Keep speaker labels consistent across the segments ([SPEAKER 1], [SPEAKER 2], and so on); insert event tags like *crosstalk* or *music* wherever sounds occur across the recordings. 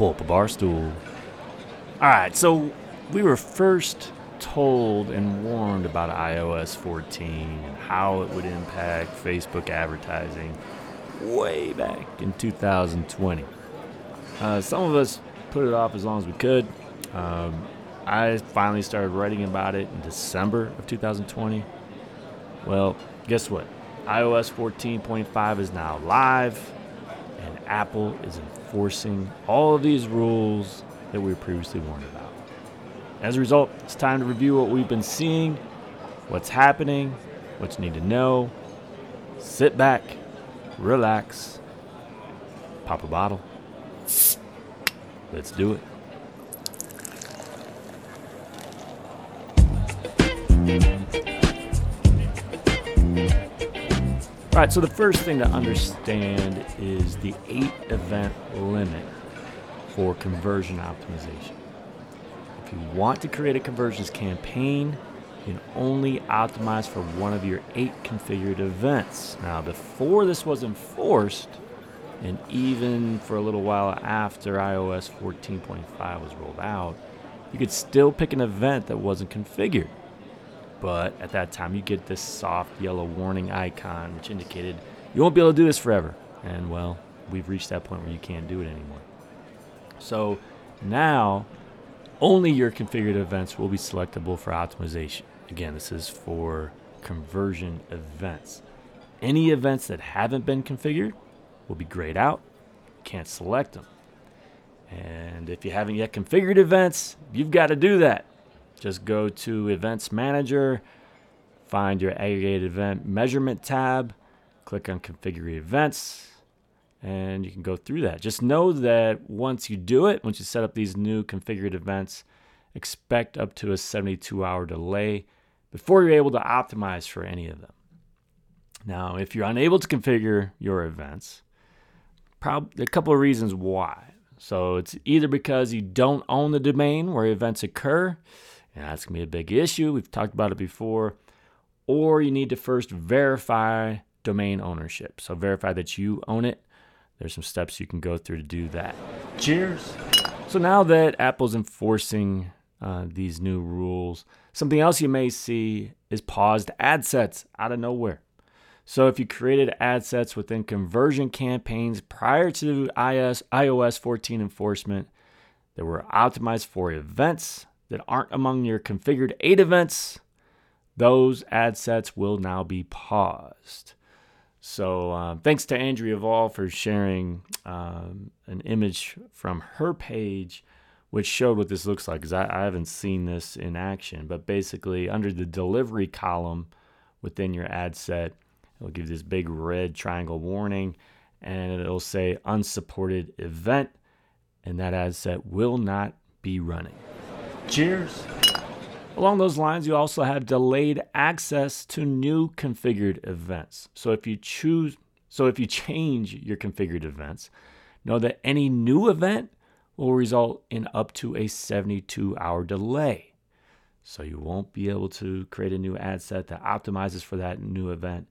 [SPEAKER 1] pull up a bar stool. All right, so we were first told and warned about iOS 14 and how it would impact Facebook advertising way back in 2020. Uh, some of us put it off as long as we could. Um, I finally started writing about it in December of 2020. Well, guess what? iOS 14.5 is now live, Apple is enforcing all of these rules that we were previously warned about. As a result, it's time to review what we've been seeing, what's happening, what you need to know. Sit back, relax, pop a bottle. Let's do it. All right, so the first thing to understand is the eight event limit for conversion optimization. If you want to create a conversions campaign, you can only optimize for one of your eight configured events. Now, before this was enforced, and even for a little while after iOS 14.5 was rolled out, you could still pick an event that wasn't configured. But at that time, you get this soft yellow warning icon, which indicated you won't be able to do this forever. And well, we've reached that point where you can't do it anymore. So now, only your configured events will be selectable for optimization. Again, this is for conversion events. Any events that haven't been configured will be grayed out. Can't select them. And if you haven't yet configured events, you've got to do that. Just go to Events Manager, find your aggregated event measurement tab, click on Configure Events, and you can go through that. Just know that once you do it, once you set up these new configured events, expect up to a 72 hour delay before you're able to optimize for any of them. Now, if you're unable to configure your events, probably a couple of reasons why. So it's either because you don't own the domain where events occur, and that's going to be a big issue. We've talked about it before. Or you need to first verify domain ownership. So verify that you own it. There's some steps you can go through to do that. Cheers. So now that Apple's enforcing uh, these new rules, something else you may see is paused ad sets out of nowhere. So if you created ad sets within conversion campaigns prior to iOS, iOS 14 enforcement that were optimized for events that aren't among your configured eight events, those ad sets will now be paused. So uh, thanks to Andrea Vahl for sharing um, an image from her page, which showed what this looks like. Because I, I haven't seen this in action, but basically under the delivery column within your ad set, it'll give this big red triangle warning, and it'll say unsupported event, and that ad set will not be running. Cheers. Along those lines, you also have delayed access to new configured events. So if you choose, so if you change your configured events, know that any new event will result in up to a 72 hour delay. So you won't be able to create a new ad set that optimizes for that new event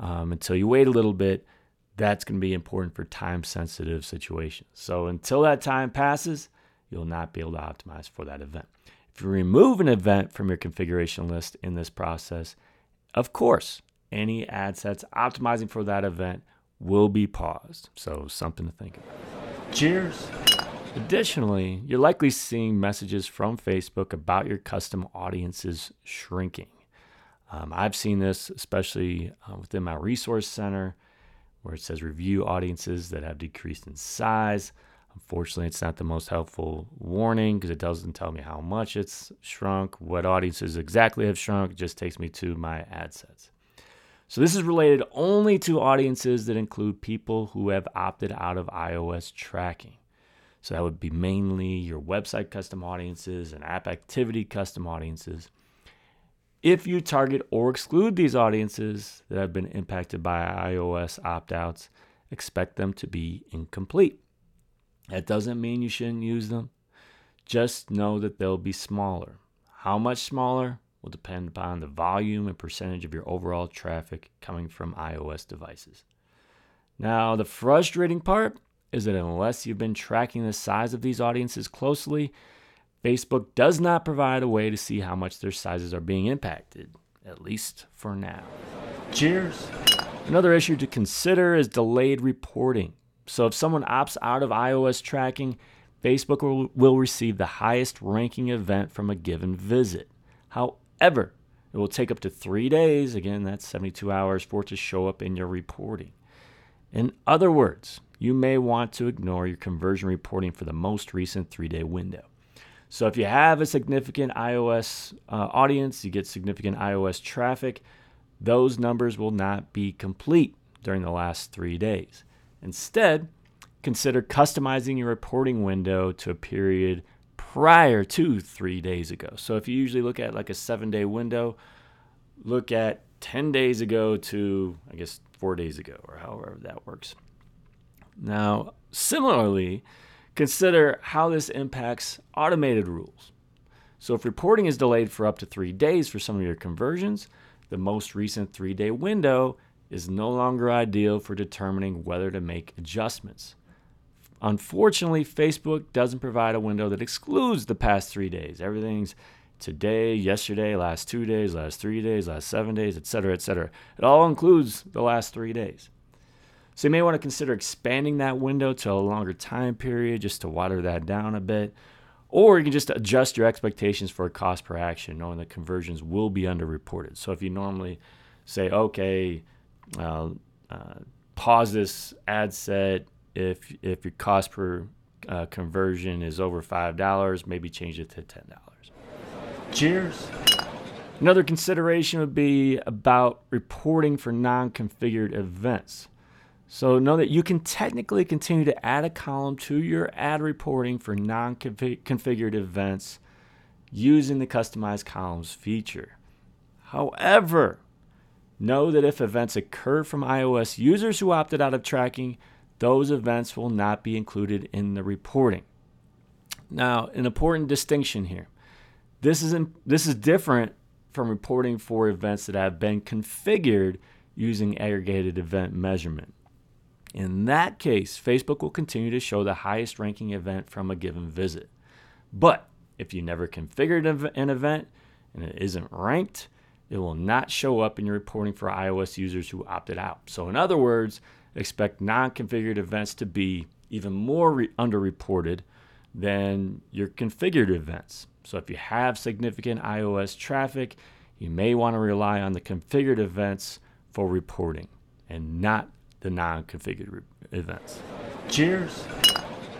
[SPEAKER 1] um, until you wait a little bit. That's going to be important for time sensitive situations. So until that time passes, you'll not be able to optimize for that event. If you remove an event from your configuration list in this process, of course, any ad sets optimizing for that event will be paused. So, something to think about. Cheers. Additionally, you're likely seeing messages from Facebook about your custom audiences shrinking. Um, I've seen this especially uh, within my resource center where it says review audiences that have decreased in size. Unfortunately, it's not the most helpful warning because it doesn't tell me how much it's shrunk, what audiences exactly have shrunk. It just takes me to my ad sets. So, this is related only to audiences that include people who have opted out of iOS tracking. So, that would be mainly your website custom audiences and app activity custom audiences. If you target or exclude these audiences that have been impacted by iOS opt outs, expect them to be incomplete. That doesn't mean you shouldn't use them. Just know that they'll be smaller. How much smaller will depend upon the volume and percentage of your overall traffic coming from iOS devices. Now, the frustrating part is that unless you've been tracking the size of these audiences closely, Facebook does not provide a way to see how much their sizes are being impacted, at least for now. Cheers. Another issue to consider is delayed reporting. So if someone opts out of iOS tracking, Facebook will, will receive the highest ranking event from a given visit. However, it will take up to three days, again, that's 72 hours, for it to show up in your reporting. In other words, you may want to ignore your conversion reporting for the most recent three day window. So if you have a significant iOS uh, audience, you get significant iOS traffic, those numbers will not be complete during the last three days. Instead, consider customizing your reporting window to a period prior to three days ago. So if you usually look at like a seven day window, look at 10 days ago to, I guess, four days ago, or however that works. Now, similarly, consider how this impacts automated rules. So, if reporting is delayed for up to three days for some of your conversions, the most recent three day window is no longer ideal for determining whether to make adjustments. Unfortunately, Facebook doesn't provide a window that excludes the past three days. Everything's today, yesterday, last two days, last three days, last seven days, etc., etc. It all includes the last three days. So you may want to consider expanding that window to a longer time period just to water that down a bit. Or you can just adjust your expectations for a cost per action, knowing that conversions will be underreported. So if you normally say, okay, uh, uh, pause this ad set if if your cost per uh, conversion is over five dollars, maybe change it to ten dollars. Cheers. Another consideration would be about reporting for non-configured events. So know that you can technically continue to add a column to your ad reporting for non-configured events using the customized columns feature. However, know that if events occur from iOS users who opted out of tracking, those events will not be included in the reporting. Now, an important distinction here. This is in, this is different from reporting for events that have been configured using aggregated event measurement. In that case, Facebook will continue to show the highest ranking event from a given visit. But if you never configured an event and it isn't ranked, it will not show up in your reporting for iOS users who opted out. So, in other words, expect non configured events to be even more re- underreported than your configured events. So, if you have significant iOS traffic, you may want to rely on the configured events for reporting and not the non-configured re- events. Cheers.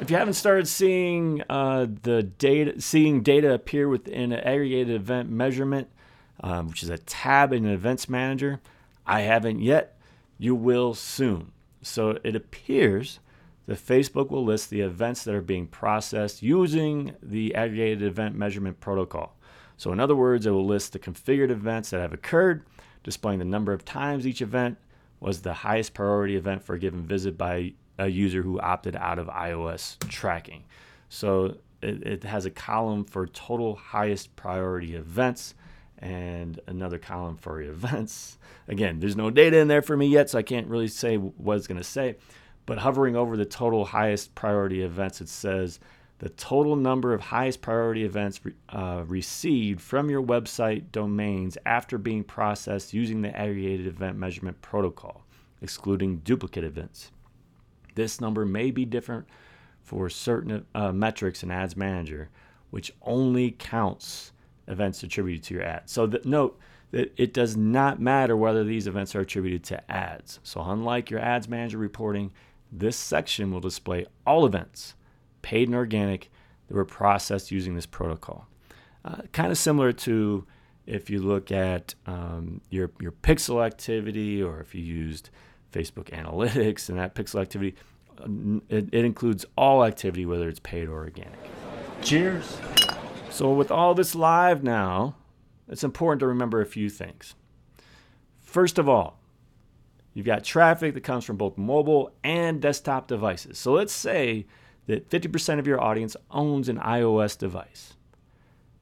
[SPEAKER 1] If you haven't started seeing uh, the data, seeing data appear within an aggregated event measurement, um, which is a tab in an events manager, I haven't yet. You will soon. So it appears that Facebook will list the events that are being processed using the aggregated event measurement protocol. So, in other words, it will list the configured events that have occurred, displaying the number of times each event was the highest priority event for a given visit by a user who opted out of iOS tracking. So it, it has a column for total highest priority events and another column for *laughs* events. Again, there's no data in there for me yet, so I can't really say what it's going to say. But hovering over the total highest priority events, it says the total number of highest priority events uh, received from your website domains after being processed using the aggregated event measurement protocol, excluding duplicate events. This number may be different for certain uh, metrics in Ads Manager, which only counts events attributed to your ad. So the, note that it does not matter whether these events are attributed to ads. So unlike your Ads Manager reporting, this section will display all events paid and organic, that were processed using this protocol. Uh, kind of similar to if you look at um, your, your pixel activity or if you used Facebook Analytics and that pixel activity, it, it includes all activity, whether it's paid or organic. Cheers. So, with all this live now, it's important to remember a few things. First of all, you've got traffic that comes from both mobile and desktop devices. So, let's say that 50% of your audience owns an iOS device.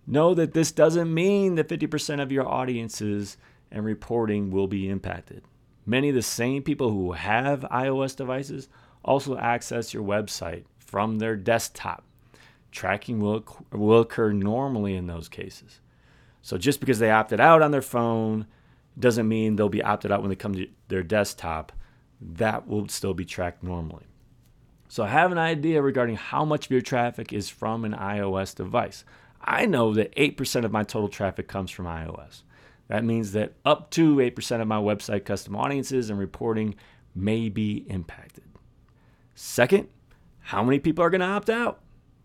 [SPEAKER 1] Know that this doesn't mean that 50% of your audiences and reporting will be impacted. Many of the same people who have iOS devices also access your website from their desktop. Tracking will, will occur normally in those cases. So just because they opted out on their phone doesn't mean they'll be opted out when they come to their desktop. That will still be tracked normally. So I have an idea regarding how much of your traffic is from an iOS device. I know that 8% of my total traffic comes from iOS. That means that up to 8% of my website custom audiences and reporting may be impacted. Second, how many people are going to opt out?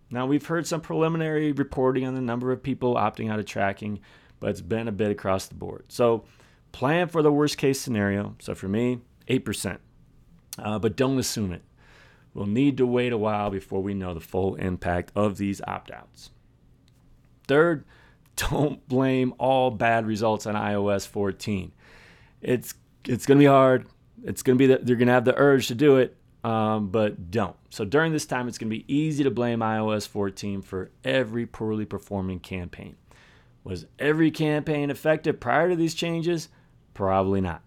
[SPEAKER 1] Now, we've heard some preliminary reporting on the number of people opting out of tracking, but it's been a bit across the board. So, plan for the worst case scenario. So, for me, 8%. Uh, but don't assume it. We'll need to wait a while before we know the full impact of these opt outs. Third, *laughs* don't blame all bad results on iOS 14. It's it's going to be hard. It's going to be that they're going to have the urge to do it, um, but don't. So during this time, it's going to be easy to blame iOS 14 for every poorly performing campaign. Was every campaign effective prior to these changes? Probably not.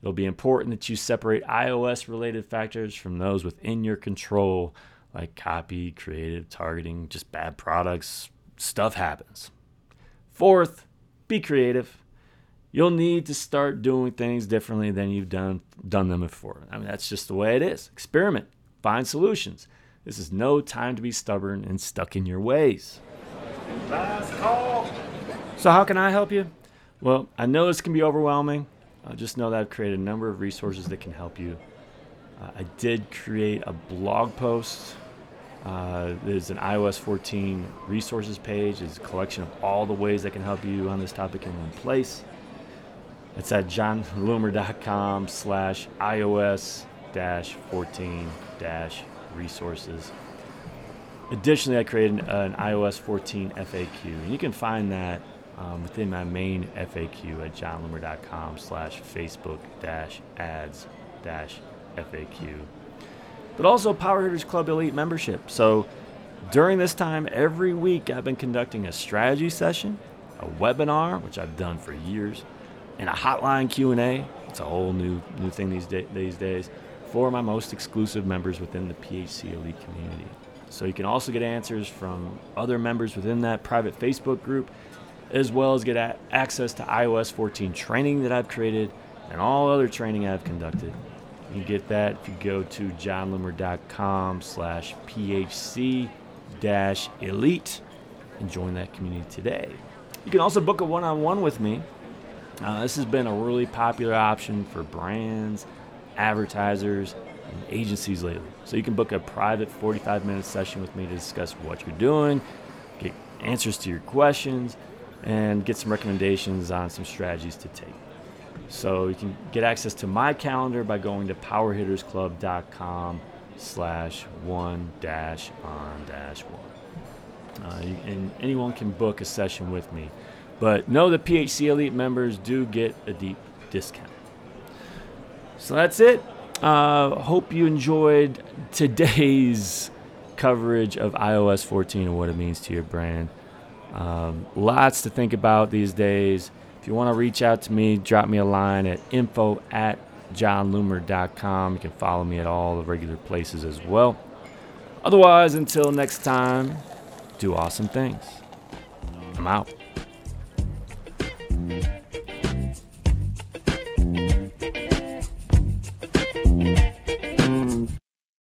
[SPEAKER 1] It'll be important that you separate iOS related factors from those within your control, like copy, creative, targeting, just bad products. Stuff happens. Fourth, be creative you'll need to start doing things differently than you've done done them before. I mean, that's just the way it is. Experiment, find solutions. This is no time to be stubborn and stuck in your ways. Last call. So, how can I help you? Well, I know this can be overwhelming. Uh, just know that I've created a number of resources that can help you. Uh, I did create a blog post. Uh, there's an iOS 14 resources page. It's a collection of all the ways that can help you on this topic in one place. It's at jonloomer.com slash iOS dash 14 dash resources. Additionally, I created an, iOS 14 FAQ, and you can find that um, within my main FAQ at jonloomer.com slash Facebook dash ads dash FAQ. But also Power Hitters Club Elite membership. So during this time, every week I've been conducting a strategy session, a webinar, which I've done for years, and a hotline Q&A. It's a whole new new thing these, day, these days for my most exclusive members within the PHC Elite community. So you can also get answers from other members within that private Facebook group, as well as get a- access to iOS 14 training that I've created and all other training I've conducted. You can get that if you go to jonloomer.com slash PHC dash elite and join that community today. You can also book a one-on-one with me uh, this has been a really popular option for brands, advertisers, and agencies lately. So you can book a private 45 minute session with me to discuss what you're doing, get answers to your questions, and get some recommendations on some strategies to take. So you can get access to my calendar by going to powerhittersclub.com slash one dash on dash one. Uh, and anyone can book a session with me. But know that PHC Elite members do get a deep discount. So that's it. Uh, hope you enjoyed today's coverage of iOS 14 and what it means to your brand. Um, lots to think about these days. If you want to reach out to me, drop me a line at info at jonloomer.com. You can follow me at all the regular places as well. Otherwise, until next time, do awesome things. I'm out.